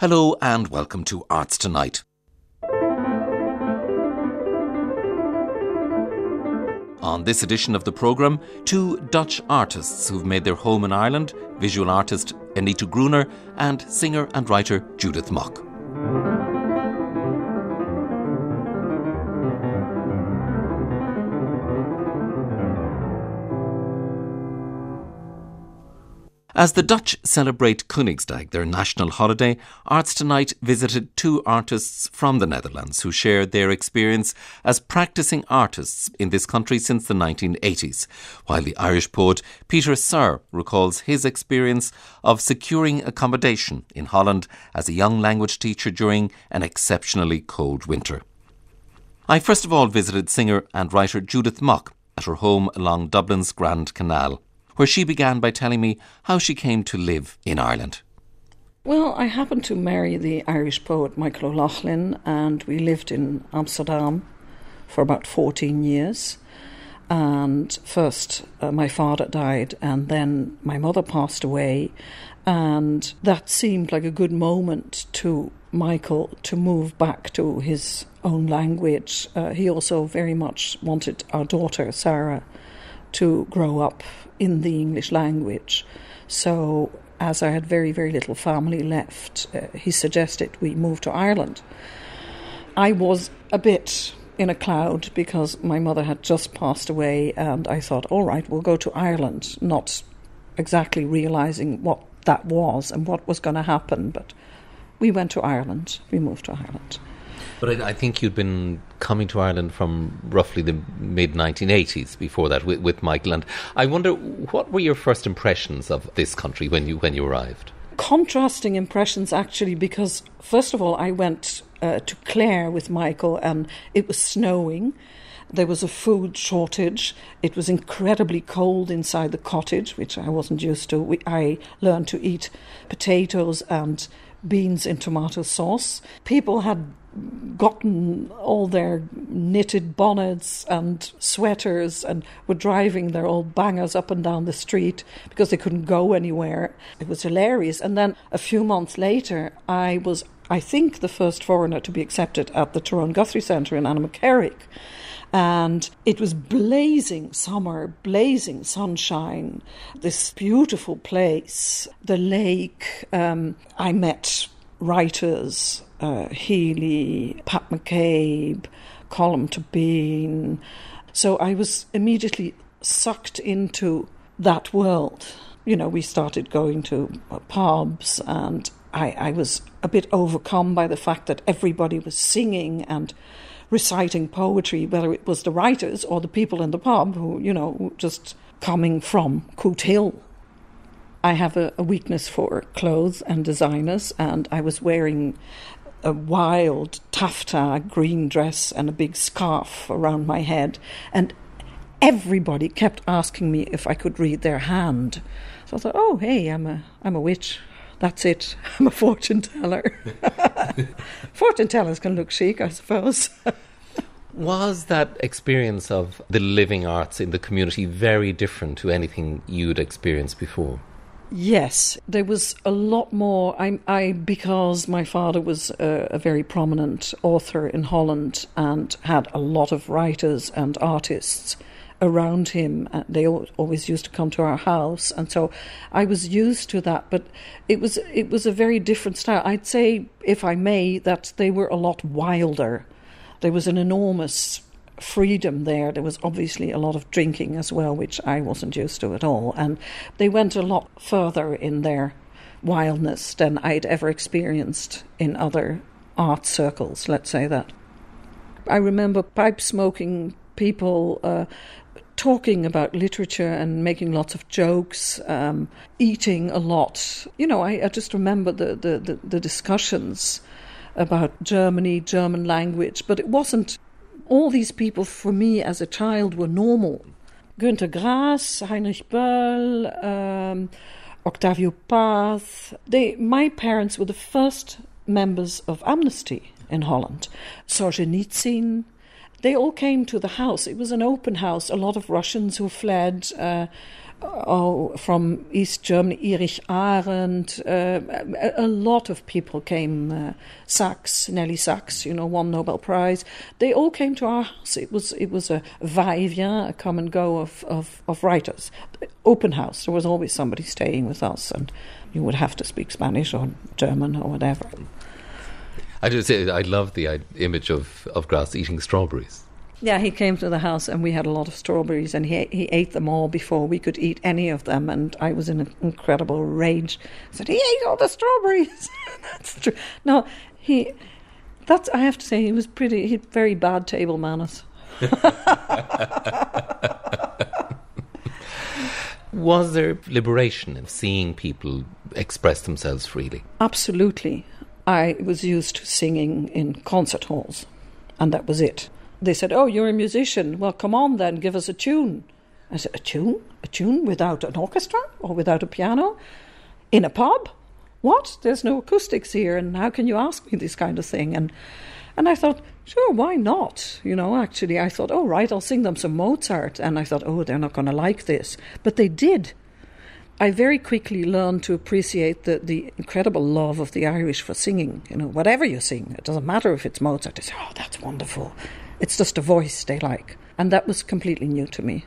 Hello and welcome to Arts Tonight. On this edition of the programme, two Dutch artists who've made their home in Ireland visual artist Anita Groener and singer and writer Judith Mok. As the Dutch celebrate Koningsdag, their national holiday, Arts Tonight visited two artists from the Netherlands who shared their experience as practicing artists in this country since the 1980s, while the Irish poet Peter Sirr recalls his experience of securing accommodation in Holland as a young language teacher during an exceptionally cold winter. I first of all visited singer and writer Judith Mok at her home along Dublin's Grand Canal where she began by telling me how she came to live in Ireland. Well, I happened to marry the Irish poet Michael O'Loughlin, and we lived in Amsterdam for about 14 years. And first, uh, my father died, and then my mother passed away. And that seemed like a good moment to Michael to move back to his own language. Uh, he also very much wanted our daughter, Sarah, to grow up in the English language. So, as I had very, very little family left, uh, he suggested we move to Ireland. I was a bit in a cloud because my mother had just passed away, and I thought, all right, we'll go to Ireland, not exactly realizing what that was and what was going to happen. But we went to Ireland, we moved to Ireland. But I, I, think you'd been coming to Ireland from roughly the mid 1980s before that with, with Michael. And I wonder, what were your first impressions of this country when you when you arrived? Contrasting impressions, actually, because first of all, I went uh, to Clare with Michael, and it was snowing. There was a food shortage. It was incredibly cold inside the cottage, which I wasn't used to. We, I learned to eat potatoes and beans in tomato sauce. People had gotten all their knitted bonnets and sweaters and were driving their old bangers up and down the street because they couldn't go anywhere. It was hilarious. And then a few months later, I was, I think, the first foreigner to be accepted at the Tyrone Guthrie Centre in Annaghmakerrig. And it was blazing summer, blazing sunshine, this beautiful place, the lake. Um, I met writers uh, Healy, Pat McCabe, Colm Tóibín. So I was immediately sucked into that world. You know, we started going to pubs, and I, I was a bit overcome by the fact that everybody was singing and reciting poetry, whether it was the writers or the people in the pub who, you know, just coming from Cootehill. I have a, a, weakness for clothes and designers, and I was wearing a wild taffeta green dress and a big scarf around my head. And everybody kept asking me if I could read their hand. So I thought, oh, hey, I'm a, I'm a witch. That's it. I'm a fortune teller. fortune tellers can look chic, I suppose. Was that experience of the living arts in the community very different to anything you'd experienced before? Yes, there was a lot more. I, I because my father was a, a, very prominent author in Holland and had a lot of writers and artists around him. Uh, they always used to come to our house, and so I was used to that. But it was it was a very different style. I'd say, if I may, that they were a lot wilder. There was an enormous freedom there. There was obviously a lot of drinking as well, which I wasn't used to at all. And they went a lot further in their wildness than I'd ever experienced in other art circles, let's say that. I remember pipe smoking people uh, talking about literature and making lots of jokes, um, eating a lot. You know, I, I just remember the, the, the, the discussions about Germany, German language, but it wasn't all these people for me as a child were normal. Günter Grass, Heinrich Böll, um, Octavio Paz. They, my parents were the first members of Amnesty in Holland. Solzhenitsyn. They all came to the house. It was an open house. A lot of Russians who fled. Uh, oh, from East Germany, Erich Arendt, uh, a, a, lot of people came. Uh, Sachs, Nelly Sachs, you know, won Nobel Prize. They all came to our house. It was it was a va-et-vient, a come and go of, of, of writers. Open house. There was always somebody staying with us, and you would have to speak Spanish or German or whatever. I just say I love the image of of Grass eating strawberries. Yeah, he came to the house and we had a lot of strawberries and he he ate them all before we could eat any of them and I was in an incredible rage. I said, He ate all the strawberries That's true. No, he that's I have to say he was pretty he very bad table manners. was there liberation in seeing people express themselves freely? Absolutely. I was used to singing in concert halls, and that was it they said, Oh, you're a musician. Well, come on then, give us a tune. I said, A tune? A tune without an orchestra or without a piano? In a pub? What? There's no acoustics here, and how can you ask me this kind of thing? And and I thought, sure, why not? You know, actually, I thought, oh, right, I'll sing them some Mozart. And I thought, oh, they're not going to like this. But they did. I very quickly learned to appreciate the, the incredible love of the Irish for singing. You know, whatever you sing, it doesn't matter if it's Mozart. They say, oh, that's wonderful. It's just a voice they like. And that was completely new to me.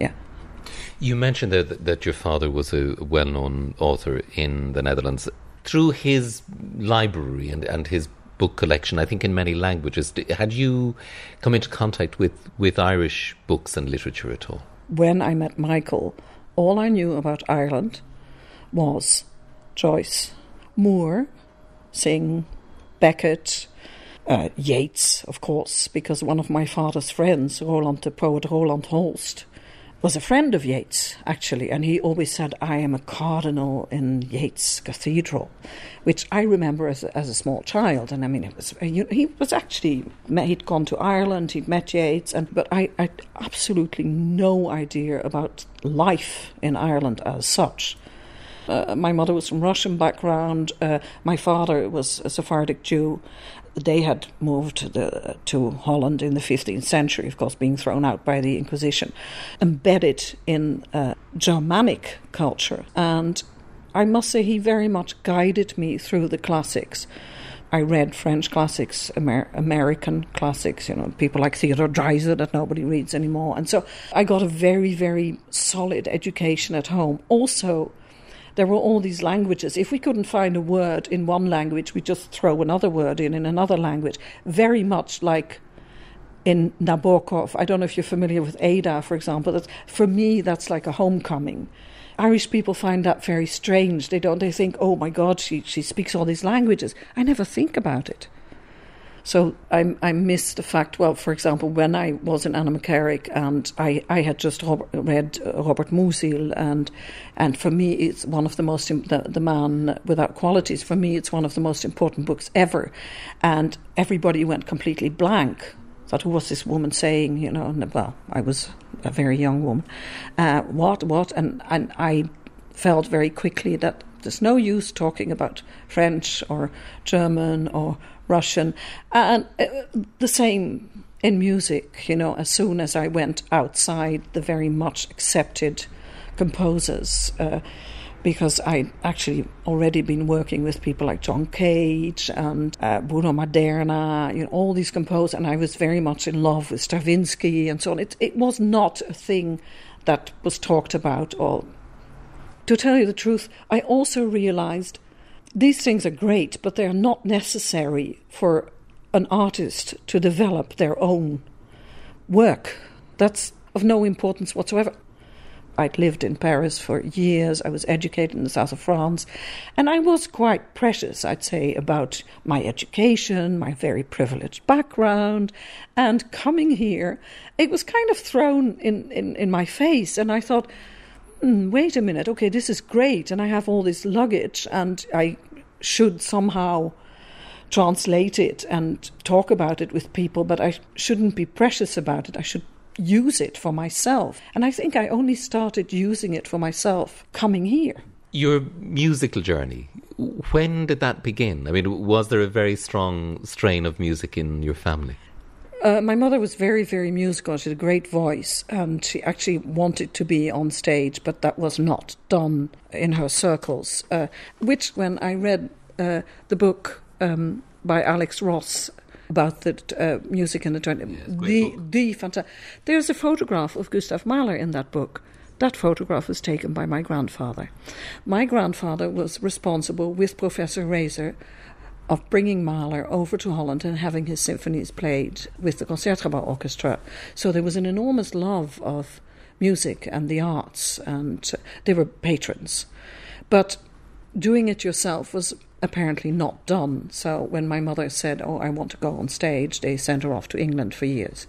Yeah. You mentioned that, that your father was a well known author in the Netherlands. Through his library and, and his book collection, I think in many languages, had you come into contact with, with Irish books and literature at all? When I met Michael, all I knew about Ireland was Joyce, Moore, Synge, Beckett, uh, Yeats, of course, because one of my father's friends, Roland, the poet Roland Holst, was a friend of Yeats, actually, and he always said, I am a cardinal in Yeats Cathedral, which I remember as a, as a small child. And I mean, it was, he was actually, he'd gone to Ireland, he'd met Yeats, and, but I, I had absolutely no idea about life in Ireland as such. Uh, my mother was from Russian background. Uh, my father was a Sephardic Jew, they had moved to, the, to Holland in the 15th century, of course, being thrown out by the Inquisition, embedded in uh, Germanic culture. And I must say, he very much guided me through the classics. I read French classics, Amer- American classics, you know, people like Theodore Dreiser that nobody reads anymore. And so I got a very, very solid education at home. Also, there were all these languages. If we couldn't find a word in one language, we just throw another word in in another language. Very much like in Nabokov. I don't know if you're familiar with Ada, for example. That's, for me, that's like a homecoming. Irish people find that very strange. They don't. They think, "Oh my God, she she speaks all these languages." I never think about it. So I, I missed the fact, well, for example, when I was in Annaghmakerrig and I, I had just read Robert Musil, and and for me, it's one of the most, the, the Man Without Qualities, for me, it's one of the most important books ever. And everybody went completely blank. Thought, who was this woman saying, you know, and well, I was a very young woman. Uh, what, what? And, and I felt very quickly that there's no use talking about French or German or Russian, and uh, the same in music. You know, as soon as I went outside the very much accepted composers. Uh, because I'd actually already been working with people like John Cage and uh, Bruno Maderna, you know, all these composers, and I was very much in love with Stravinsky and so on. It, it was not a thing that was talked about. Or, to tell you the truth, I also realized these things are great, but they're not necessary for an artist to develop their own work. That's of no importance whatsoever. I'd lived in Paris for years. I was educated in the south of France. And I was quite precious, I'd say, about my education, my very privileged background. And coming here, it was kind of thrown in, in, in my face. And I thought, mm, wait a minute, okay, this is great, and I have all this luggage, and I should somehow translate it and talk about it with people, but I shouldn't be precious about it. I should use it for myself. And I think I only started using it for myself coming here. Your musical journey, when did that begin? I mean, was there a very strong strain of music in your family? Uh, my mother was very, very musical. She had a great voice, and she actually wanted to be on stage, but that was not done in her circles. Uh, which, when I read uh, the book um, by Alex Ross about the uh, music in the 20s, Yes, the book. the fantastic. There's a photograph of Gustav Mahler in that book. That photograph was taken by my grandfather. My grandfather was responsible with Professor Razor of bringing Mahler over to Holland and having his symphonies played with the Concertgebouw Orchestra. So there was an enormous love of music and the arts, and they were patrons. But doing it yourself was apparently not done. So when my mother said, Oh, I want to go on stage, they sent her off to England for years.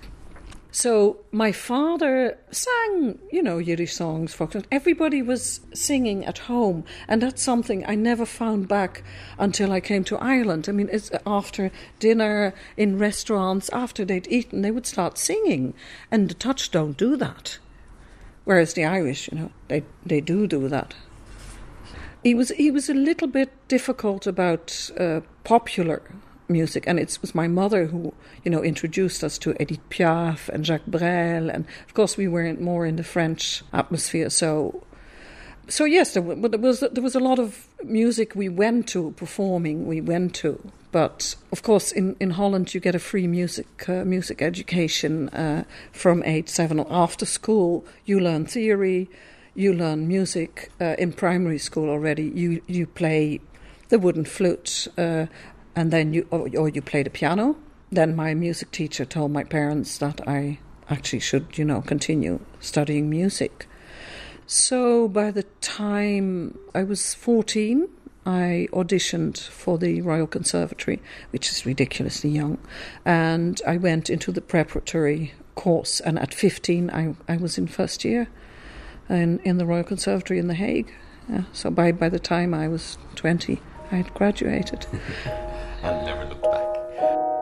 So my father sang, you know, Yiddish songs, folk songs. Everybody was singing at home, and that's something I never found back until I came to Ireland. I mean, it's after dinner in restaurants, after they'd eaten, they would start singing, and the Dutch don't do that. Whereas the Irish, you know, they they do do that. He was he was a little bit difficult about uh, popular music, and it was my mother who you know introduced us to Edith Piaf and Jacques Brel, and of course we weren't more in the French atmosphere. So, so yes, there, wa- there was there was a lot of music we went to performing. We went to, but of course in, in Holland you get a free music uh, music education uh, from age seven. After school, you learn theory you learn music uh, in primary school already. You you play the wooden flute, uh, and then you or, or you play the piano. Then my music teacher told my parents that I actually should, you know, continue studying music. So by the time I was fourteen, I auditioned for the Royal Conservatory, which is ridiculously young, and I went into the preparatory course. And at fifteen, I I was in first year in, in the Royal Conservatory in The Hague. Yeah, so by, by the time I was 20, I had graduated. And never looked back.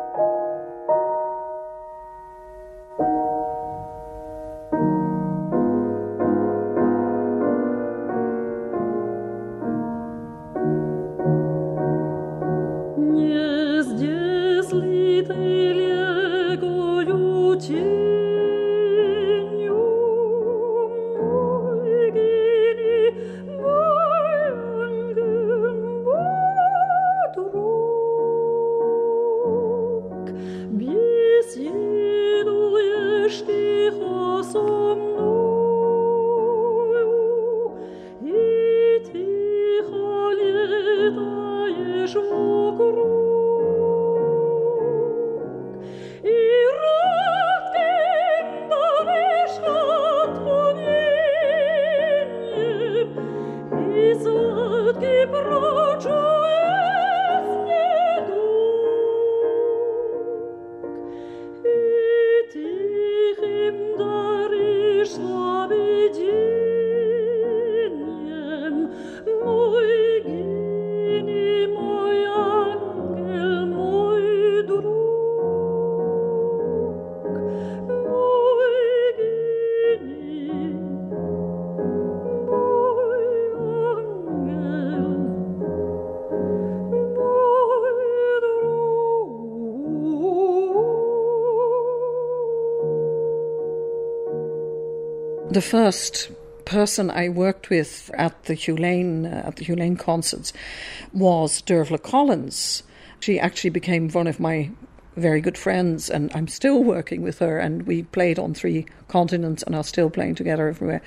The first person I worked with at the Hugh Lane, uh, at the Hugh Lane concerts was Dervla Collins. She actually became one of my very good friends, and I'm still working with her. And we played on three continents and are still playing together everywhere.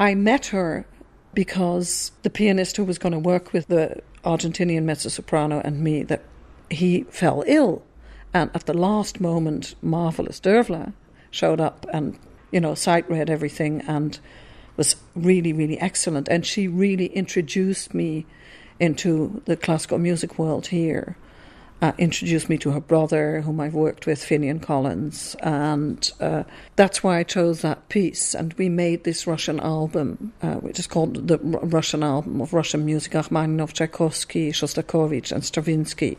I met her because the pianist who was going to work with the Argentinian mezzo soprano and me that he fell ill, and at the last moment, marvelous Dervla showed up and you know sight read everything and was really really excellent. And she really introduced me into the classical music world here. Uh, introduced me to her brother, whom I've worked with, Finghin Collins, and uh, that's why I chose that piece. And we made this Russian album, uh, which is called the R- Russian album of Russian music: Rachmaninoff, Tchaikovsky, Shostakovich, and Stravinsky.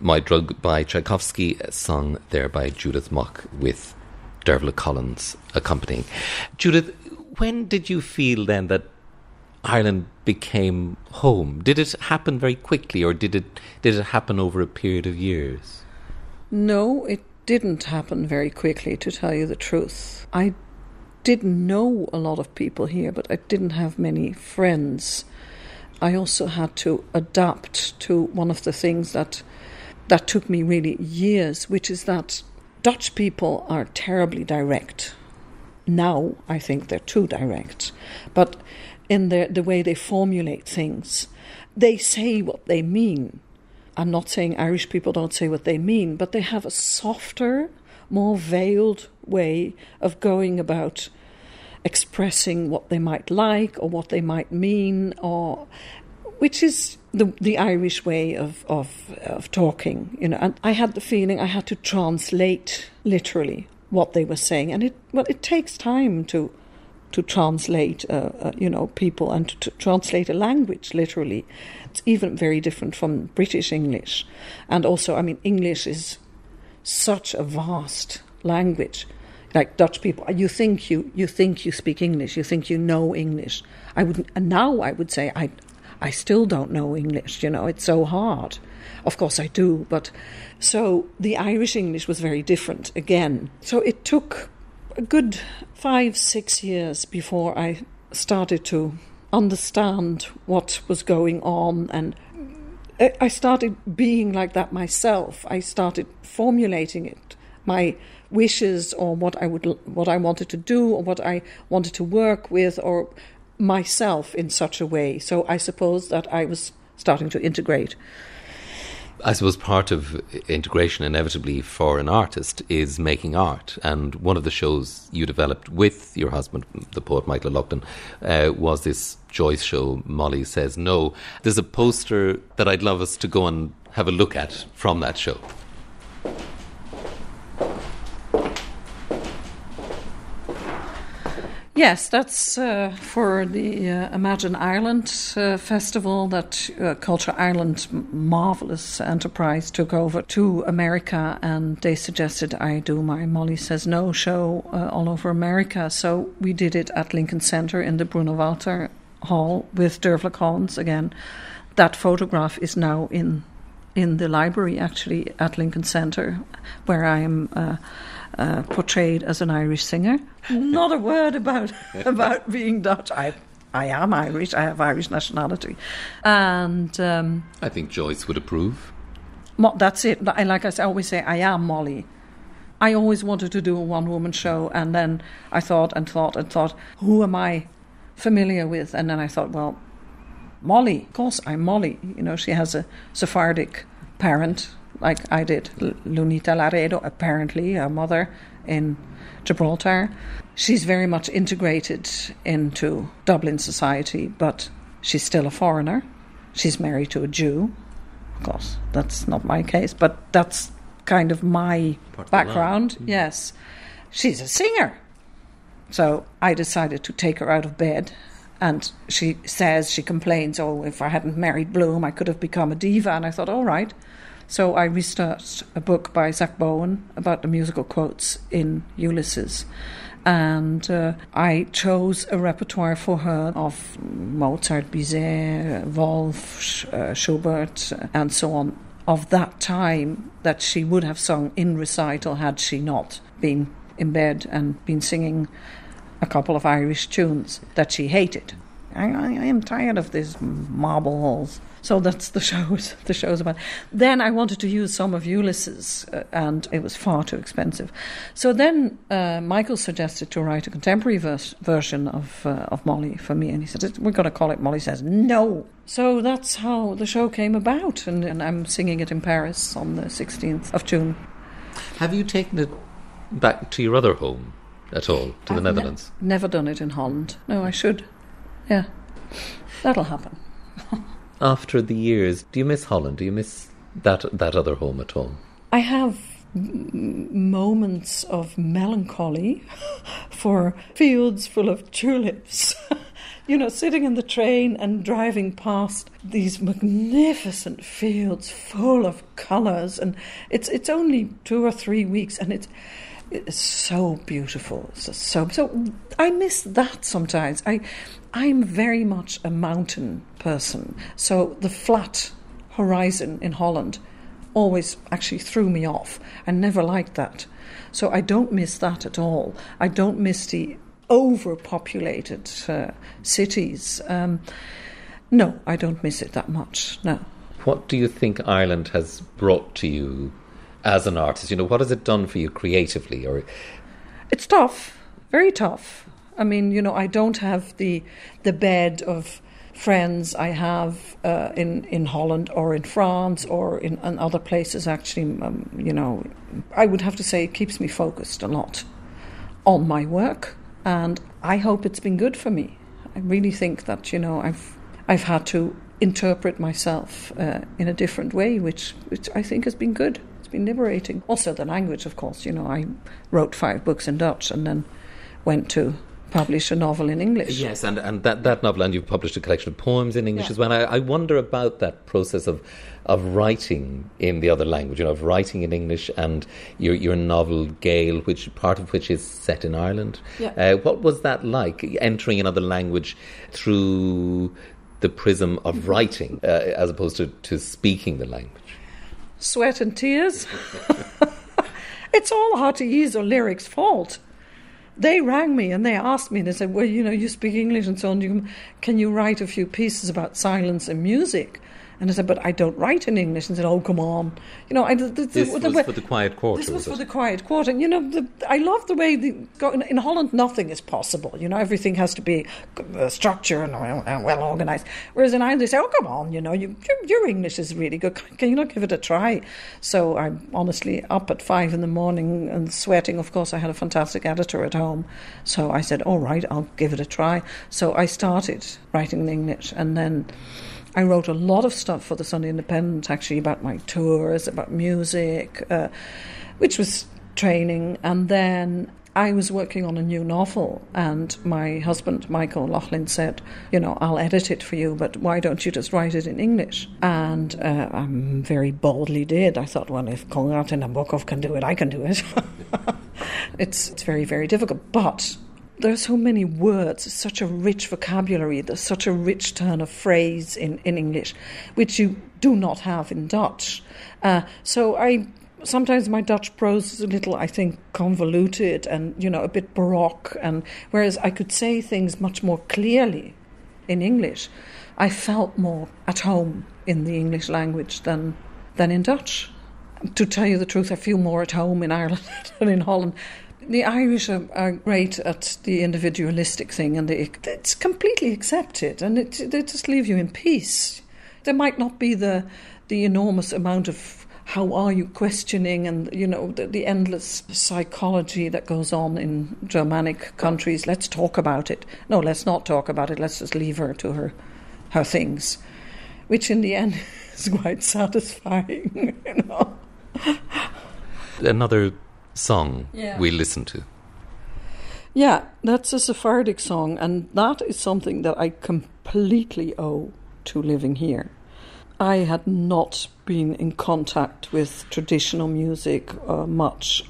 My Drug by Tchaikovsky, sung there by Judith Mok with Dervla Collins accompanying. Judith, when did you feel then that Ireland became home? Did it happen very quickly or did it did it happen over a period of years? No, it didn't happen very quickly, to tell you the truth. I didn't know a lot of people here, but I didn't have many friends. I also had to adapt to one of the things that that took me really years, which is that Dutch people are terribly direct. Now I think they're too direct, but in their, the way they formulate things, they say what they mean. I'm not saying Irish people don't say what they mean, but they have a softer, more veiled way of going about expressing what they might like or what they might mean, or which is the the Irish way of, of of talking, you know. And I had the feeling I had to translate literally what they were saying, and it well, it takes time to to translate, uh, uh, you know, people and to, to translate a language literally. It's even very different from British English, and also, I mean, English is such a vast language. Like Dutch people, you think you you think you speak English, you think you know English. I would and now I would say I I still don't know English. You know, it's so hard. Of course, I do, but so the Irish English was very different again. So it took a good five, six years before I started to understand what was going on and I- started being like that myself. I started formulating it, my wishes or what I would, what I wanted to do or what I wanted to work with or myself in such a way. So I suppose that I was starting to integrate. I suppose part of integration, inevitably, for an artist is making art. And one of the shows you developed with your husband, the poet Michael Loughlin, uh, was this Joyce show, Molly Says No. There's a poster that I'd love us to go and have a look at from that show. Yes, that's uh, for the uh, Imagine Ireland uh, festival that uh, Culture Ireland, marvelous enterprise, took over to America, and they suggested I do my Molly Says No show uh, all over America. So we did it at Lincoln Center in the Bruno Walter Hall with Dervla Collins again. That photograph is now in in the library actually at Lincoln Center, where I am uh, portrayed as an Irish singer. Not a word about about being Dutch. I I am Irish. I have Irish nationality, and um, I think Joyce would approve. Mo- that's it. I like I always say, I am Molly. I always wanted to do a one woman show, and then I thought and thought and thought, who am I familiar with? And then I thought, well, Molly. Of course, I'm Molly. You know, she has a Sephardic parent, like I did. Lunita Laredo, apparently, a mother in Gibraltar. She's very much integrated into Dublin society, but she's still a foreigner. She's married to a Jew. Of course, that's not my case, but that's kind of my Part of the background. Mm. Yes. She's a singer. So I decided to take her out of bed. And she says, she complains, oh, if I hadn't married Bloom, I could have become a diva. And I thought, all right. So I researched a book by Zack Bowen about the musical quotes in Ulysses. And uh, I chose a repertoire for her of Mozart, Bizet, Wolf, uh, Schubert, uh, and so on, of that time that she would have sung in recital had she not been in bed and been singing a couple of Irish tunes that she hated. I, I, I am tired of these marble halls. So that's the shows. The shows about. Then I wanted to use some of Ulysses, uh, and it was far too expensive. So then uh, Michael suggested to write a contemporary vers- version of uh, of Molly for me, and he said we're going to call it Molly Says No. So that's how the show came about, and, and I'm singing it in Paris on the 16th of June. Have you taken it back to your other home at all, to the I've ne- Netherlands? never done it in Holland. No, I should. Yeah, that'll happen. After the years, do you miss Holland? Do you miss that that other home at all? I have moments of melancholy for fields full of tulips. you know, sitting in the train and driving past these magnificent fields full of colours, and it's it's only two or three weeks, and it's it's so beautiful. So so, so I miss that sometimes. I I'm very much a mountain person, so the flat horizon in Holland always actually threw me off. I never liked that. So I don't miss that at all. I don't miss the overpopulated uh, cities. Um, no, I don't miss it that much. No. What do you think Ireland has brought to you as an artist? You know, what has it done for you creatively? Or It's tough, very tough. I mean, you know, I don't have the the bed of friends I have uh, in in Holland or in France or in, in other places. Actually, um, you know, I would have to say it keeps me focused a lot on my work, and I hope it's been good for me. I really think that you know I've I've had to interpret myself uh, in a different way, which which I think has been good. Been liberating. Also, the language, of course. You know, I wrote five books in Dutch and then went to publish a novel in English. yes, and, and that, that novel, and you've published a collection of poems in English Yeah. as well. I, I wonder about that process of of writing in the other language, you know, of writing in English and your your novel Gale, which part of which is set in Ireland. Yeah. Uh, what was that like, entering another language through the prism of writing uh, as opposed to, to speaking the language? Sweat and tears. it's all Hati's or lyrics' fault. They rang me and they asked me, and they said, Well, you know, you speak English and so on. You, can, can you write a few pieces about silence and music? And I said, But I don't write in English. And said, Oh, come on. You know, I, the, the, This the, was for the Quiet Quarter, This was was for the Quiet Quarter. And, you know, the, I love the way the, in, in Holland nothing is possible. You know, everything has to be uh, structured and uh, well organized. Whereas in Ireland, they say, "Oh, come on, you know, you, your, your English is really good. Can can you not give it a try?" So I'm honestly up at five in the morning and sweating. Of course, I had a fantastic editor at home, so I said, "All right, I'll give it a try." So I started writing in English, and then. I wrote a lot of stuff for the Sunday Independent, actually, about my tours, about music, uh, which was training. And then I was working on a new novel, and my husband, Michael Loughlin, said, You know, I'll edit it for you, but why don't you just write it in English? And uh, I very boldly did. I thought, Well, if Conrad and Nabokov can do it, I can do it. it's, it's very, very difficult. But there are so many words, such a rich vocabulary, there's such a rich turn of phrase in, in English, which you do not have in Dutch. Uh, so I sometimes my Dutch prose is a little, I think, convoluted and you know a bit baroque, and whereas I could say things much more clearly in English, I felt more at home in the English language than than in Dutch. To tell you the truth, I feel more at home in Ireland than in Holland. The Irish are, are great at the individualistic thing, and it's completely accepted, and it, they just leave you in peace. There might not be the the enormous amount of how are you questioning, and you know the, the endless psychology that goes on in Germanic countries. Let's talk about it. No, let's not talk about it. Let's just leave her to her her things, which in the end is quite satisfying. You know. Another song Yeah. we listen to. Yeah, that's a Sephardic song, and that is something that I completely owe to living here. I had not been in contact with traditional music uh, much.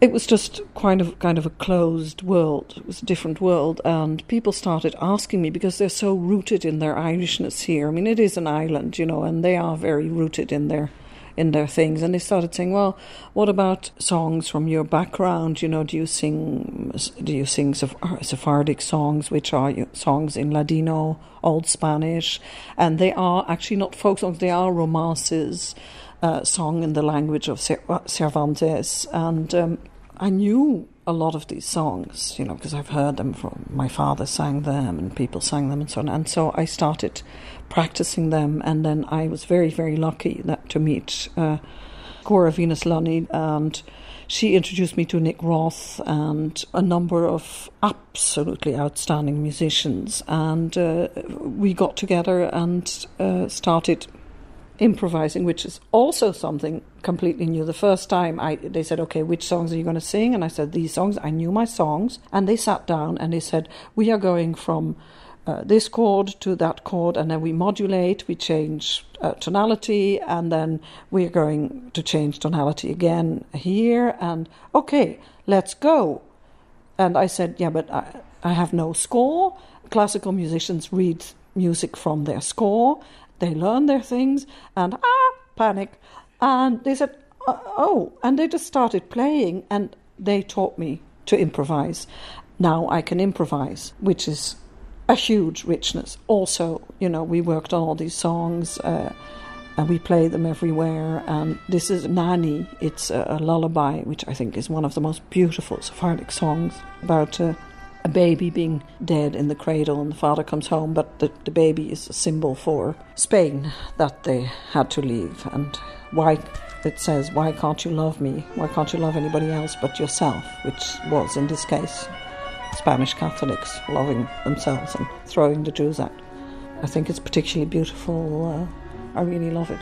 It was just kind of kind of a closed world. It was a different world, and people started asking me because they're so rooted in their Irishness here. I mean, it is an island, you know, and they are very rooted in their in their things. And they started saying, "Well, what about songs from your background? You know, do you sing do you sing Sephardic songs, which are songs in Ladino, Old Spanish, and they are actually not folk songs; they are romances, uh, sung in the language of Cervantes." And um, I knew a lot of these songs, you know, because I've heard them from my father sang them and people sang them and so on. And so I started practicing them, and then I was very, very lucky that to meet uh, Cora Venus Lunny, and she introduced me to Nick Roth and a number of absolutely outstanding musicians, and uh, we got together and uh, started improvising, which is also something completely new. The first time I they said, "Okay, which songs are you going to sing?" and I said, "These songs." I knew my songs, and they sat down and they said, "We are going from." Uh, this chord to that chord, and then we modulate, we change uh, tonality, and then we're going to change tonality again here. And okay, let's go. And I said, Yeah, but I, I have no score. Classical musicians read music from their score, they learn their things, and ah, panic. And they said, "Uh, Oh, and they just started playing and they taught me to improvise. Now I can improvise, which is a huge richness. Also, you know, we worked on all these songs. Uh, and we play them everywhere. And this is Nani. It's a, a lullaby, which I think is one of the most beautiful Sephardic songs about uh, a baby being dead in the cradle, and the father comes home, but the, the baby is a symbol for Spain that they had to leave, and why. It says, Why can't you love me? Why can't you love anybody else but yourself? Which was, in this case, Spanish Catholics loving themselves and throwing the Jews out. I think it's particularly beautiful. Uh, I really love it.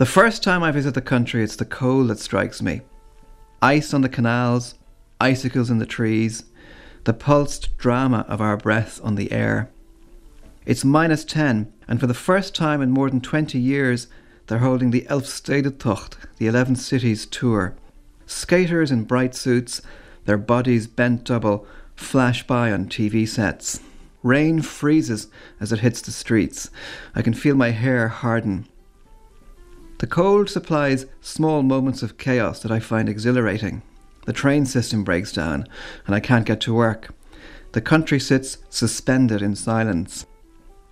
The first time I visit the country, it's the cold that strikes me. Ice on the canals, icicles in the trees, the pulsed drama of our breath on the air. It's minus 10, and for the first time in more than 20 years, they're holding the Elfstedentocht, the 11 Cities tour. Skaters in bright suits, their bodies bent double, flash by on TV sets. Rain freezes as it hits the streets. I can feel my hair harden. The cold supplies small moments of chaos that I find exhilarating. The train system breaks down, and I can't get to work. The country sits suspended in silence.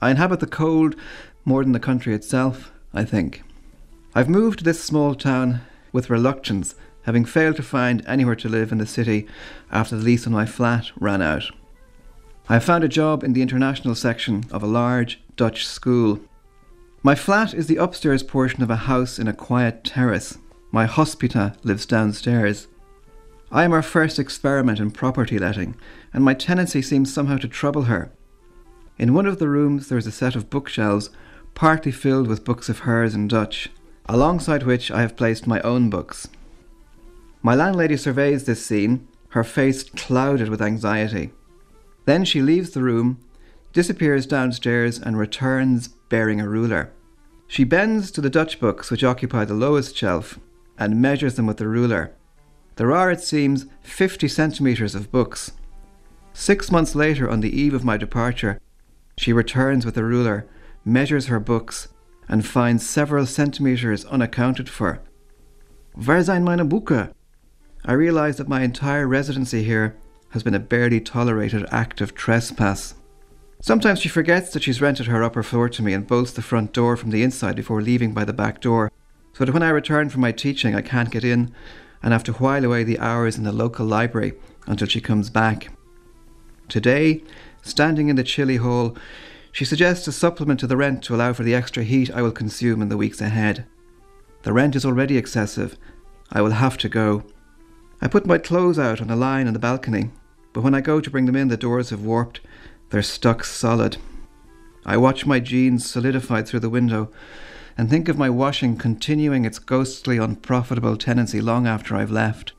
I inhabit the cold more than the country itself, I think. I've moved to this small town with reluctance, having failed to find anywhere to live in the city after the lease on my flat ran out. I found a job in the international section of a large Dutch school. My flat is the upstairs portion of a house in a quiet terrace. My hospita lives downstairs. I am her first experiment in property letting, and my tenancy seems somehow to trouble her. In one of the rooms there is a set of bookshelves, partly filled with books of hers in Dutch, alongside which I have placed my own books. My landlady surveys this scene, her face clouded with anxiety. Then she leaves the room, disappears downstairs, and returns bearing a ruler. She bends to the Dutch books which occupy the lowest shelf and measures them with the ruler. There are, it seems, 50 centimetres of books. Six months later, on the eve of my departure, she returns with a ruler, measures her books, and finds several centimetres unaccounted for. Waar zijn meine Bücher? I realize that my entire residency here has been a barely tolerated act of trespass. Sometimes she forgets that she's rented her upper floor to me and bolts the front door from the inside before leaving by the back door, so that when I return from my teaching I can't get in and have to while away the hours in the local library until she comes back. Today, standing in the chilly hall, she suggests a supplement to the rent to allow for the extra heat I will consume in the weeks ahead. The rent is already excessive. I will have to go. I put my clothes out on a line on the balcony, but when I go to bring them in, the doors have warped. They're stuck solid. I watch my jeans solidified through the window and think of my washing continuing its ghostly, unprofitable tenancy long after I've left.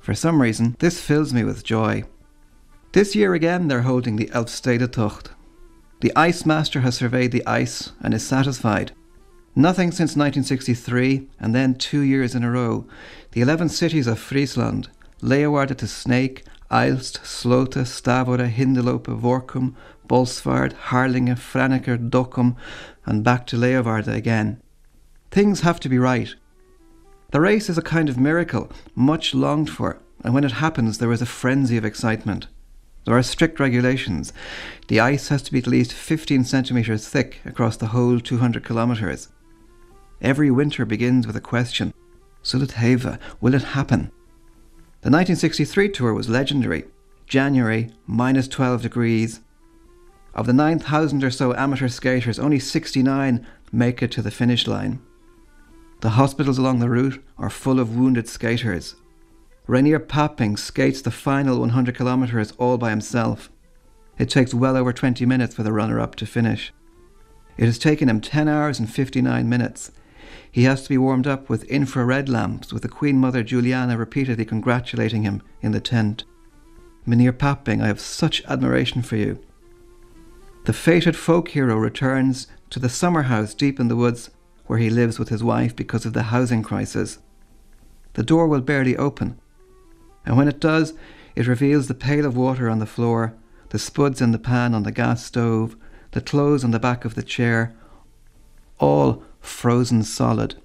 For some reason, this fills me with joy. This year again, they're holding the Elfstedentocht. The ice master has surveyed the ice and is satisfied. Nothing since 1963, and then two years in a row. The 11 cities of Friesland, Leeuwarden to Sneek, IJlst, Sloten, Stavoren, Hindelopen, Workum, Bolsward, Harlingen, Franeker, Dokkum, and back to Leeuwarden again. Things have to be right. The race is a kind of miracle, much longed for, and when it happens, there is a frenzy of excitement. There are strict regulations. The ice has to be at least 15 centimetres thick across the whole 200 kilometres. Every winter begins with a question it? Will it happen? The 1963 tour was legendary. January, minus 12 degrees. Of the 9,000 or so amateur skaters, only 69 make it to the finish line. The hospitals along the route are full of wounded skaters. Reinier Paping skates the final 100 kilometres all by himself. It takes well over 20 minutes for the runner up to finish. It has taken him 10 hours and 59 minutes. He has to be warmed up with infrared lamps, with the Queen Mother Juliana repeatedly congratulating him in the tent. Mynheer Paping, I have such admiration for you. The fated folk hero returns to the summer house deep in the woods where he lives with his wife because of the housing crisis. The door will barely open, and when it does, it reveals the pail of water on the floor, the spuds in the pan on the gas stove, the clothes on the back of the chair, all frozen solid.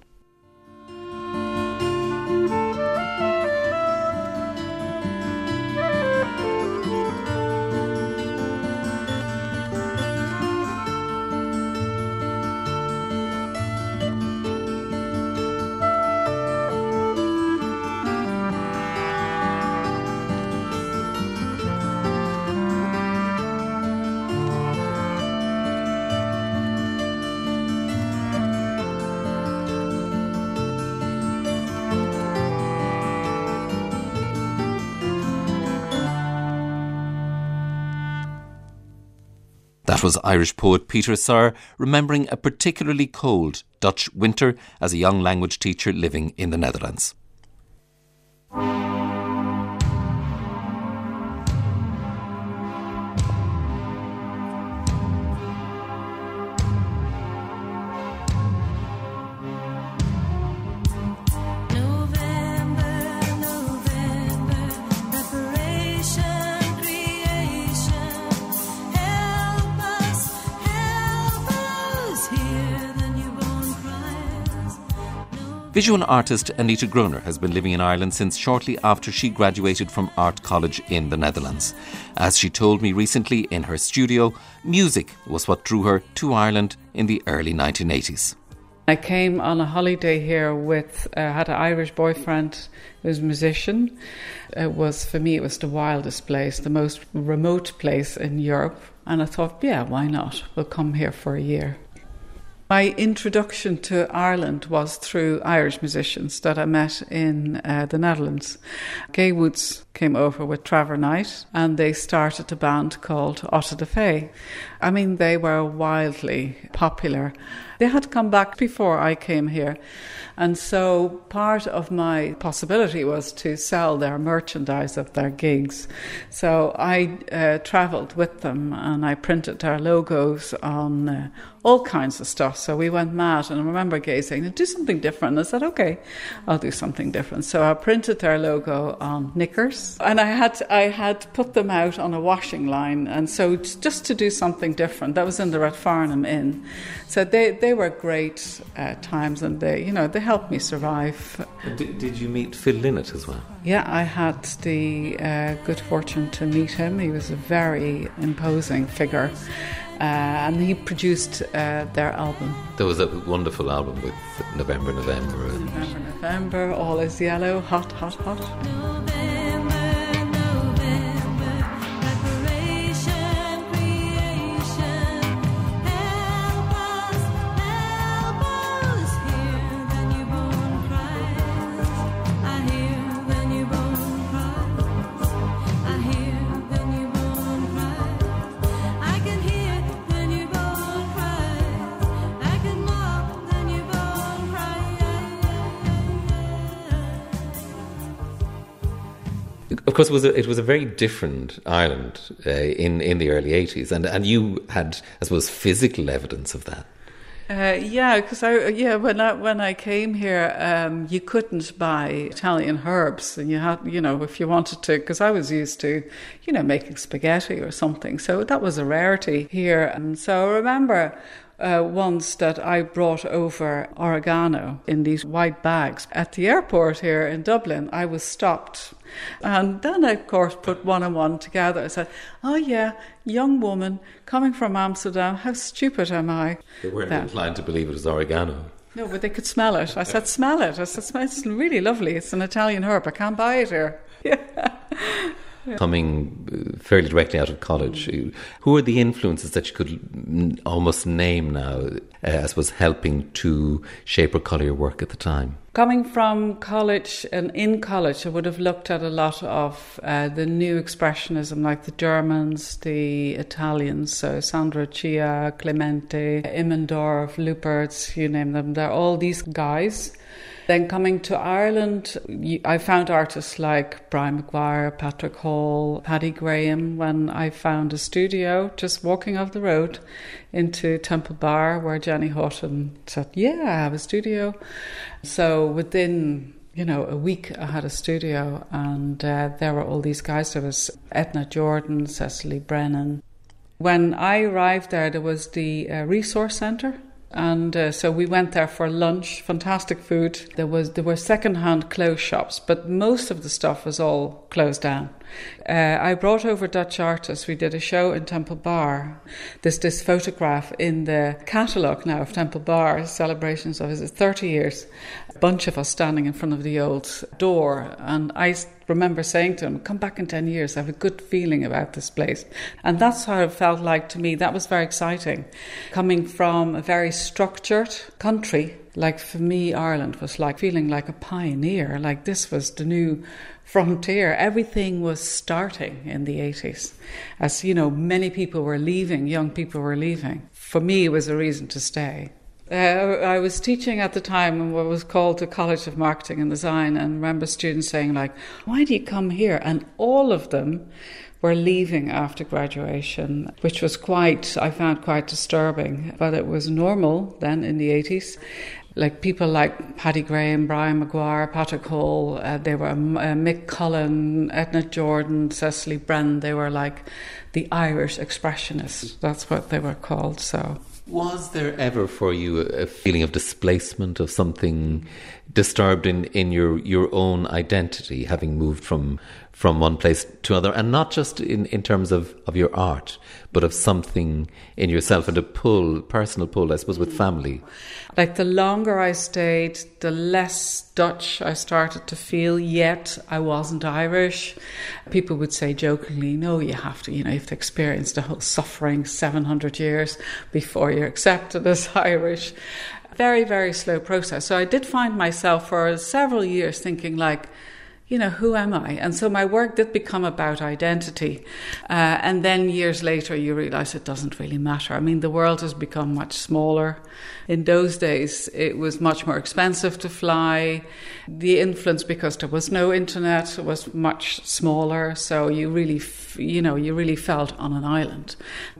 Was Irish poet Peter Sirr remembering a particularly cold Dutch winter as a young language teacher living in the Netherlands. Visual artist Anita Groener has been living in Ireland since shortly after she graduated from Art College in the Netherlands. As she told me recently in her studio, music was what drew her to Ireland in the early 1980s. I came on a holiday here with, uh, had an Irish boyfriend who was a musician. It was, for me, it was the wildest place, the most remote place in Europe. And I thought, yeah, why not? We'll come here for a year. My introduction to Ireland was through Irish musicians that I met in uh, the Netherlands. Gay Woods came over with Trevor Knight and they started a band called Auto da Fé. I mean, they were wildly popular. They had come back before I came here. And so part of my possibility was to sell their merchandise of their gigs. So I uh, travelled with them and I printed their logos on uh, all kinds of stuff. So we went mad. And I remember Gay saying, do something different. I said, okay, I'll do something different. So I printed their logo on knickers and I had, I had put them out on a washing line. And so just to do something different, that was in the Rathfarnham Inn. So they, they were great uh, times and they, you know, they helped me survive. Did, did you meet Phil Lynott as well? Yeah, I had the uh, good fortune to meet him. He was a very imposing figure. Uh, and he produced uh, their album, There was a wonderful album with November, November. and- November, November, All is Yellow, Hot, Hot, Hot. November, November, course, it was a, it was a very different Ireland uh, in in the early eighties, and and you had, I suppose, physical evidence of that. Uh, yeah, because I yeah when I when I came here, um, you couldn't buy Italian herbs, and you had you know if you wanted to, because I was used to, you know, making spaghetti or something, so that was a rarity here. And so I remember. Uh, once that I brought over oregano in these white bags at the airport here in Dublin, I was stopped. And then I, of course, put one and one together. I said, Oh, yeah, young woman coming from Amsterdam, how stupid am I? They weren't That- inclined to believe it was oregano. no, but they could smell it. I said, smell it. I said, "Smell- it's really lovely. It's an Italian herb. I can't buy it here. Coming uh, fairly directly out of college, who are the influences that you could almost name now, uh, as was helping to shape or colour your work at the time? Coming from college and in college, I would have looked at a lot of uh, the new expressionism, like the Germans, the Italians, so Sandro Chia, Clemente, Immendorff, Lüpertz, you name them. They're all these guys. Then coming to Ireland, I found artists like Brian Maguire, Patrick Hall, Paddy Graham when I found a studio just walking off the road into Temple Bar where Jenny Haughton said, Yeah, I have a studio. So within you know, a week I had a studio and uh, there were all these guys. There was Edna Jordan, Cecily Brennan. When I arrived there, there was the uh, resource centre. And uh, so we went there for lunch, fantastic food. There was there were second-hand clothes shops, but most of the stuff was all closed down. Uh, I brought over Dutch artists. We did a show in Temple Bar. There's this photograph in the catalogue now of Temple Bar celebrations of his 30 years. A bunch of us standing in front of the old door, and I remember saying to him, Come back in 10 years, I have a good feeling about this place. And that's how it felt like to me. That was very exciting. Coming from a very structured country, like for me, Ireland was like feeling like a pioneer, like this was the new frontier. Everything was starting in the 80s. As you know, many people were leaving, young people were leaving. For me, it was a reason to stay. Uh, I was teaching at the time in what was called the College of Marketing and Design, and remember students saying like, "Why do you come here?" And all of them were leaving after graduation, which was quite I found quite disturbing. But it was normal then in the eighties. Like people like Paddy Graham, Brian Maguire, Patrick Hall, uh, they were uh, Mick Cullen, Edna Jordan, Cecily Brennan. They were like the Irish expressionists. That's what they were called. So. Was there ever for you a feeling of displacement of something disturbed in, in your, your own identity, having moved from from one place to another, and not just in, in terms of, of your art, but of something in yourself and a pull, personal pull, I suppose, with mm. family? Like the longer I stayed, the less Dutch I started to feel, yet I wasn't Irish. People would say jokingly, no, you have to, you know, you have to experience the whole suffering 700 years before you're accepted as Irish. Very, very slow process. So I did find myself for several years thinking like, you know, who am I? And so my work did become about identity. Uh, and then years later, you realize it doesn't really matter. I mean, the world has become much smaller. In those days, it was much more expensive to fly. The influence, because there was no internet, was much smaller. So you really, f- you know, you really felt on an island.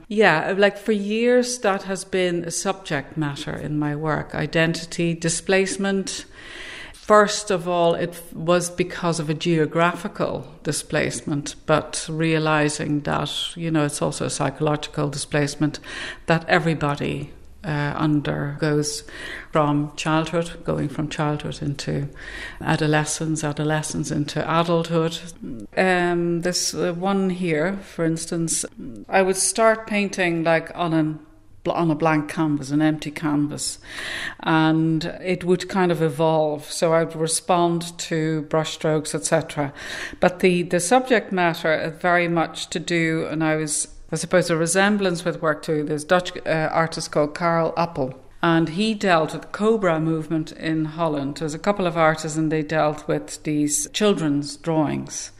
Yeah, like for years, that has been a subject matter in my work identity, displacement. First of all, it was because of a geographical displacement, but realizing that, you know, it's also a psychological displacement that everybody uh, undergoes from childhood, going from childhood into adolescence, adolescence into adulthood. Um, this uh, one here, for instance, I would start painting like on an on a blank canvas, an empty canvas, and it would kind of evolve. So I would respond to brushstrokes, etc. But the the subject matter had very much to do, and I was I suppose a resemblance with work to this Dutch uh, artist called Karel Appel. And he dealt with the Cobra movement in Holland. There's a couple of artists, and they dealt with these children's drawings.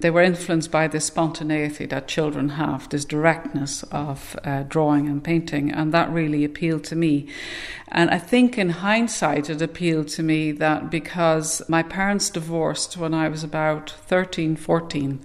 They were influenced by the spontaneity that children have, this directness of uh, drawing and painting, and that really appealed to me. And I think in hindsight, it appealed to me that because my parents divorced when I was about 13, 14,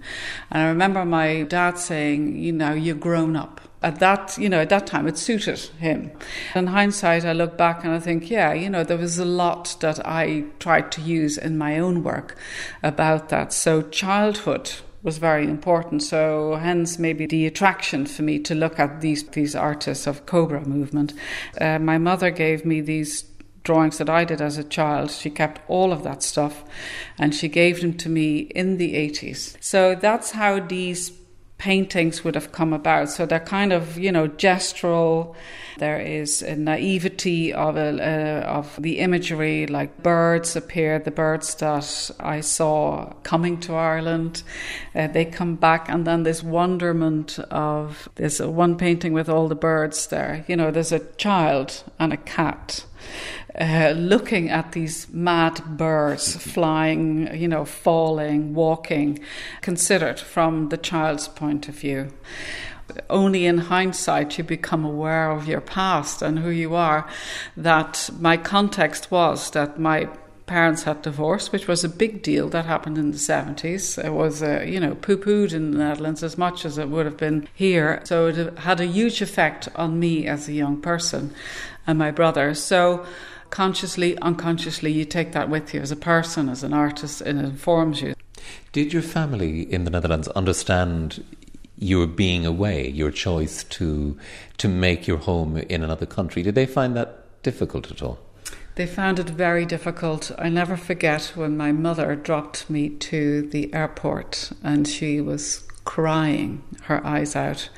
and I remember my dad saying, You know, you're grown up at that you know at that time it suited him in hindsight i look back and i think yeah you know there was a lot that i tried to use in my own work about that so childhood was very important so hence maybe the attraction for me to look at these these artists of cobra movement uh, my mother gave me these drawings that I did as a child. She kept all of that stuff and she gave them to me in the 80s. So that's how these paintings would have come about. So they're kind of, you know, gestural. There is a naivety of a, of the imagery, like birds appear, the birds that I saw coming to Ireland, uh, they come back, and then this wonderment of there's one painting with all the birds there. You know, there's a child and a cat. Uh, looking at these mad birds flying, you know, falling, walking, considered from the child's point of view. Only in hindsight you become aware of your past and who you are. That my context was that my parents had divorced, which was a big deal. That happened in the 70s. It was, uh, you know, poo pooed in the Netherlands as much as it would have been here. So it had a huge effect on me as a young person and my brother. So consciously, unconsciously, you take that with you as a person, as an artist, and it informs you. Did your family in the Netherlands understand your being away, your choice to to make your home in another country? Did they find that difficult at all? They found it very difficult. I never forget when my mother dropped me to the airport and she was crying her eyes out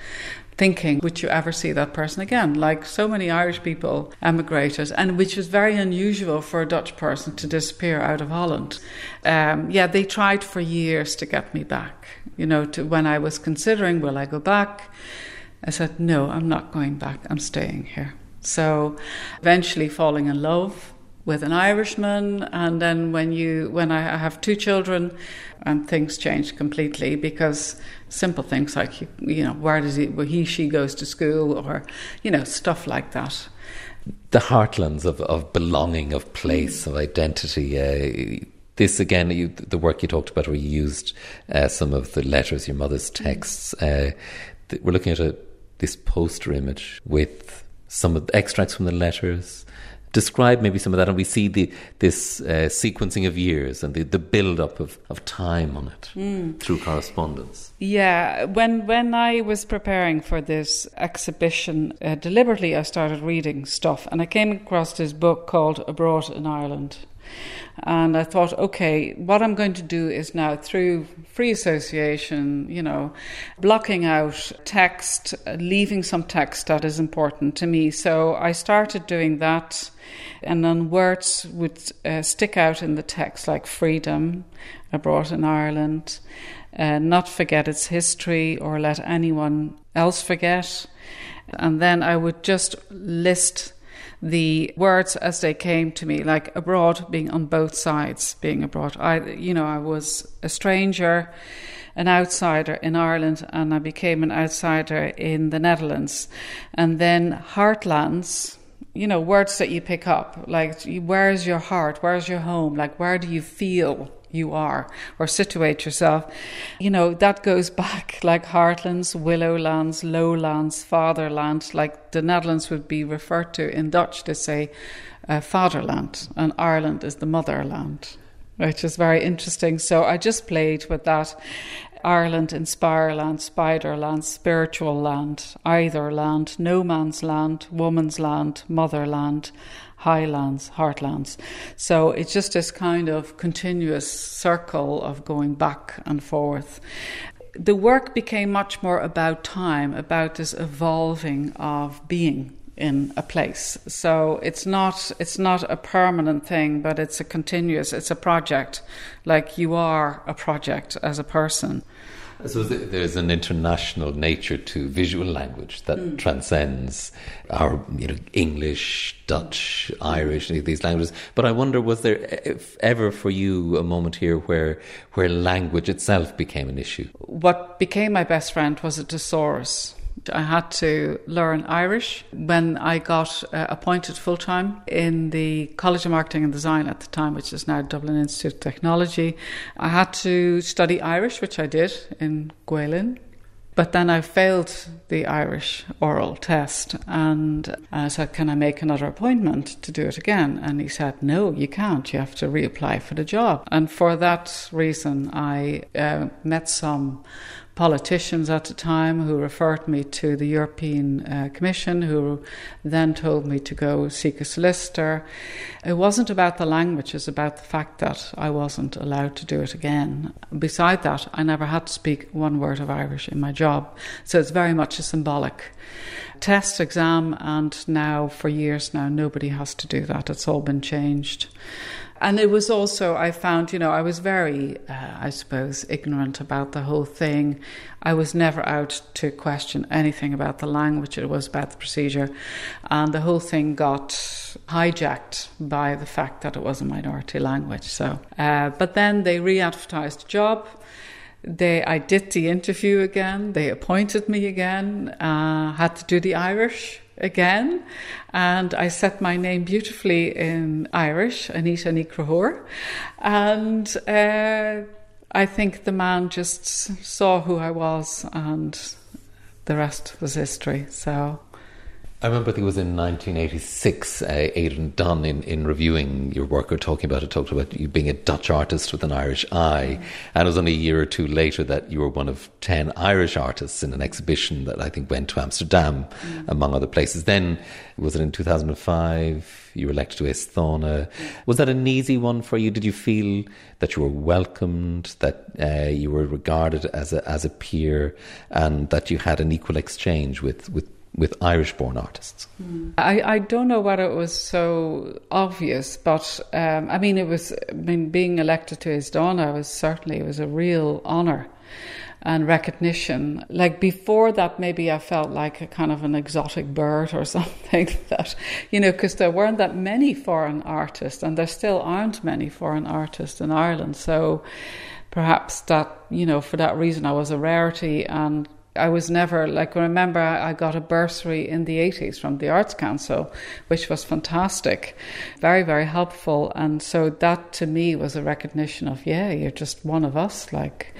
thinking, would you ever see that person again? Like so many Irish people emigrated, and which was very unusual for a Dutch person to disappear out of Holland. Um, yeah, they tried for years to get me back. You know, to when I was considering, will I go back? I said, no, I'm not going back. I'm staying here. So, eventually, falling in love with an Irishman, and then when you when I have two children, and things change completely because simple things like you, know where does he where he she goes to school or you know stuff like that. The heartlands of, of belonging, of place, of identity. Uh, this again, you, the work you talked about, where you used uh, some of the letters, your mother's texts. Uh, th- we're looking at a, this poster image with some of the extracts from the letters. Describe maybe some of that, and we see the this uh, sequencing of years and the, the build up of, of time on it through correspondence. Yeah, when when I was preparing for this exhibition, uh, deliberately I started reading stuff, and I came across this book called Abroad in Ireland. And I thought, okay, what I'm going to do is now through free association, you know, blocking out text, leaving some text that is important to me. So I started doing that, and then words would uh, stick out in the text like freedom, abroad in Ireland, uh, not forget its history or let anyone else forget. And then I would just list the words as they came to me, like abroad being on both sides, being abroad. I, you know, I was a stranger, an outsider in Ireland, and I became an outsider in the Netherlands. And then heartlands, you know, words that you pick up, like where's your heart, where's your home, like where do you feel you are or situate yourself. You know, that goes back like heartlands, willowlands, lowlands, fatherland, like the Netherlands would be referred to in Dutch to say uh, fatherland, and Ireland is the motherland, which is very interesting. So I just played with that. Ireland, Inspire Land, Spider Land, Spiritual Land, Either Land, No Man's Land, Woman's Land, Motherland, highlands, heartlands. So it's just this kind of continuous circle of going back and forth. The work became much more about time, about this evolving of being in a place. So it's not it's not a permanent thing, but it's a continuous, it's a project. Like you are a project as a person. So there's an international nature to visual language that mm. transcends our, you know, English, Dutch, Irish, these languages. But I wonder, was there if ever for you a moment here where where language itself became an issue? What became my best friend was a thesaurus. I had to learn Irish when I got uh, appointed full time in the College of Marketing and Design at the time, which is now Dublin Institute of Technology. I had to study Irish, which I did in Gaelin. But then I failed the Irish oral test and I said, Can I make another appointment to do it again? And he said, No, you can't. You have to reapply for the job. And for that reason, I uh, met some politicians at the time who referred me to the European uh, Commission, who then told me to go seek a solicitor. It wasn't about the language, it's about the fact that I wasn't allowed to do it again. Beside that, I never had to speak one word of Irish in my job, so it's very much a symbolic test exam, and now for years now, nobody has to do that. It's all been changed. And it was also, I found, you know, I was very, uh, I suppose, ignorant about the whole thing. I was never out to question anything about the language, it was about the procedure. And the whole thing got hijacked by the fact that it was a minority language. So, uh, but then they re advertised the job. They, I did the interview again. They appointed me again. Uh, had to do the Irish again, and I set my name beautifully in Irish, Anita Nikrahor, and uh, I think the man just saw who I was, and the rest was history. So I remember I think it was in 1986, uh, Aidan Dunne, in, in reviewing your work or talking about it, talked about you being a Dutch artist with an Irish eye. And it was only a year or two later that you were one of 10 Irish artists in an exhibition that I think went to Amsterdam, among other places. Then, was it in 2005? You were elected to Aosdána. Was that an easy one for you? Did you feel that you were welcomed, that uh, you were regarded as a, as a peer, and that you had an equal exchange with, with with Irish born artists? I, I don't know whether it was so obvious, but um, I mean, it was. I mean, being elected to Aosdána was certainly it was a real honour and recognition. Like before that, maybe I felt like a kind of an exotic bird or something that, you know, because there weren't that many foreign artists, and there still aren't many foreign artists in Ireland. So perhaps that, you know, for that reason, I was a rarity and I was never like remember I got a bursary in the 80s from the Arts Council which was fantastic very very helpful. And so that to me was a recognition of yeah you're just one of us like.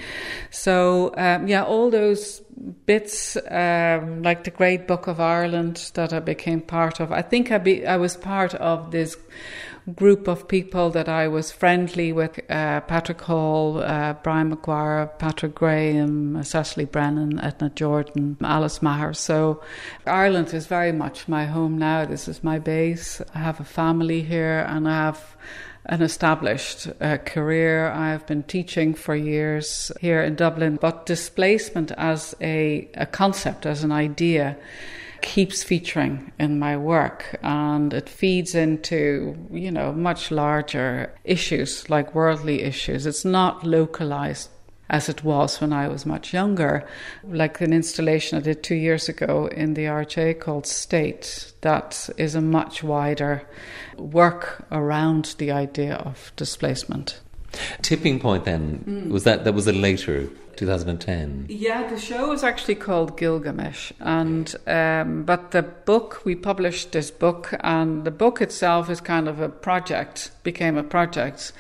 So um, yeah all those bits um, like the Great Book of Ireland that I became part of I think I be I was part of this group of people that I was friendly with uh, Patrick Hall, uh, Brian Maguire, Patrick Graham, Cecily Brennan, Edna Jordan, Alice Maher. So Ireland is very much my home now. This is my base. I have a family here and I have an established uh, career. I have been teaching for years here in Dublin, but displacement as a, a concept, as an idea, keeps featuring in my work and it feeds into, you know, much larger issues like worldly issues. It's not localized as it was when I was much younger. Like an installation I did two years ago in the RJ called State, that is a much wider work around the idea of displacement. Tipping Point then was that that was a later 2010. Yeah, the show was actually called Gilgamesh, and um, but the book we published this book, and the book itself is kind of a project, became a project,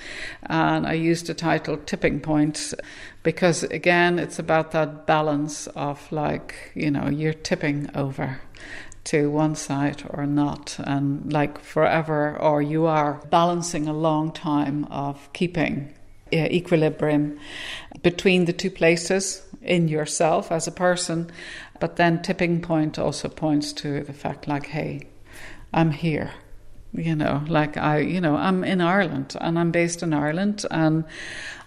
and I used the title Tipping Point because again, it's about that balance of like you know you're tipping over to one side or not, and like forever, or you are balancing a long time of keeping uh, equilibrium between the two places in yourself as a person. But then tipping point also points to the fact, like, hey, I'm here. You know, like I, you know, I'm in Ireland and I'm based in Ireland and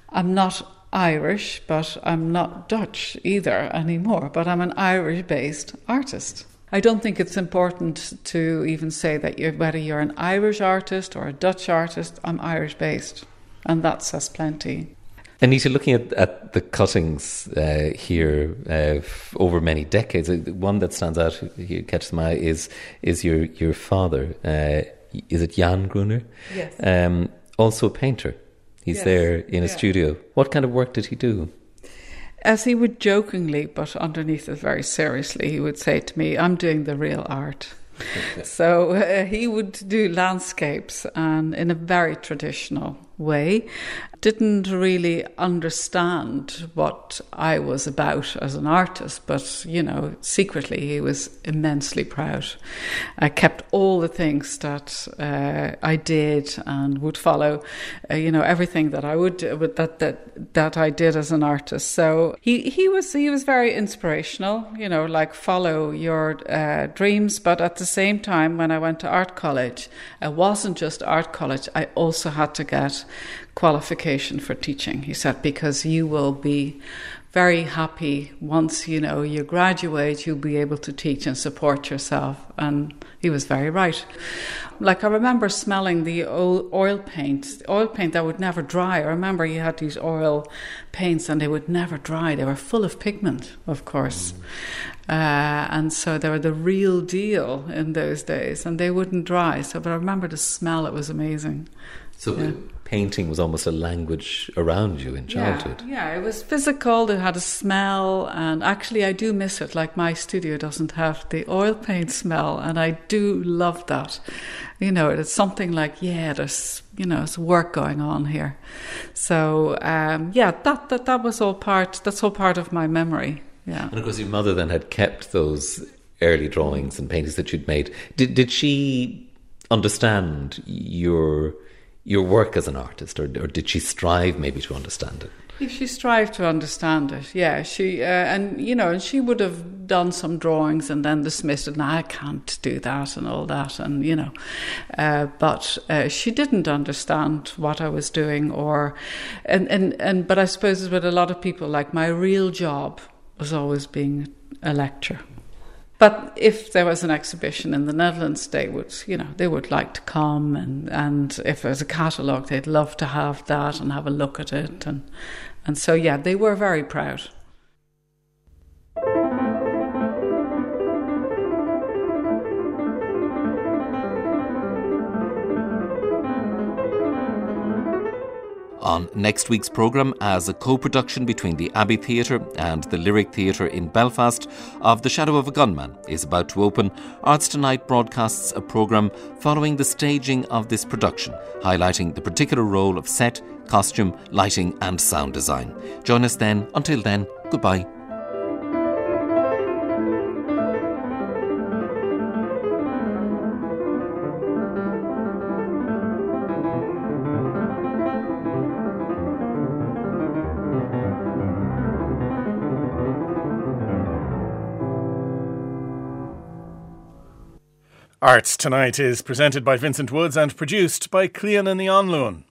I'm not Irish, but I'm not Dutch either anymore, but I'm an Irish based artist. I don't think it's important to even say that you're, whether you're an Irish artist or a Dutch artist, I'm Irish based. And that says plenty. Anita, looking at, at the cuttings uh, here uh, f- over many decades, uh, one that stands out here, catches my eye, is is your your father. Uh, is it Jan Groener? Yes. Um, also a painter. He's Yes, there in a yeah. studio. What kind of work did he do? As he would jokingly, but underneath it very seriously, he would say to me, I'm doing the real art. so uh, he would do landscapes and in a very traditional way. Didn't really understand what I was about as an artist, but you know, secretly he was immensely proud. I kept all the things that uh, I did and would follow, uh, you know, everything that I would do, that that that I did as an artist. So he he was he was very inspirational, you know, like follow your uh, dreams, but at the same time, when I went to art college, it wasn't just art college. I also had to get qualification for teaching. He said because you will be very happy once you know you graduate you'll be able to teach and support yourself. And he was very right. Like i remember smelling the oil, oil paint the oil paint that would never dry. I remember you had these oil paints and they would never dry. They were full of pigment of course. Uh, and so they were the real deal in those days and they wouldn't dry. So but i remember the smell it was amazing. So Yeah. Painting was almost a language around you in childhood. Yeah, yeah, it was physical. It had a smell, and actually, I do miss it. Like my studio doesn't have the oil paint smell, and I do love that. You know, it's something like yeah, there's you know, it's work going on here. So um, yeah, that that that was all part. That's all part of my memory. Yeah. And of course, your mother then had kept those early drawings and paintings that you'd made. Did did she understand your your work as an artist, or, or did she strive maybe to understand it? She strived to understand it, yeah, she uh, and you know, and she would have done some drawings and then dismissed it. And I can't do that and all that, and you know, uh, but uh, she didn't understand what I was doing, or and and and. But I suppose with a lot of people, like my real job was always being a lecturer. But if there was an exhibition in the Netherlands, they would, you know, they would like to come, and, and if there's a catalogue, they'd love to have that and have a look at it, and and so yeah, they were very proud. On next week's programme, as a co production between the Abbey Theatre and the Lyric Theatre in Belfast, of The Shadow of a Gunman is about to open, Arts Tonight broadcasts a programme following the staging of this production, highlighting the particular role of set, costume, lighting, and sound design. Join us then. Until then, goodbye. Arts Tonight is presented by Vincent Woods and produced by Clíona Ní Anluain.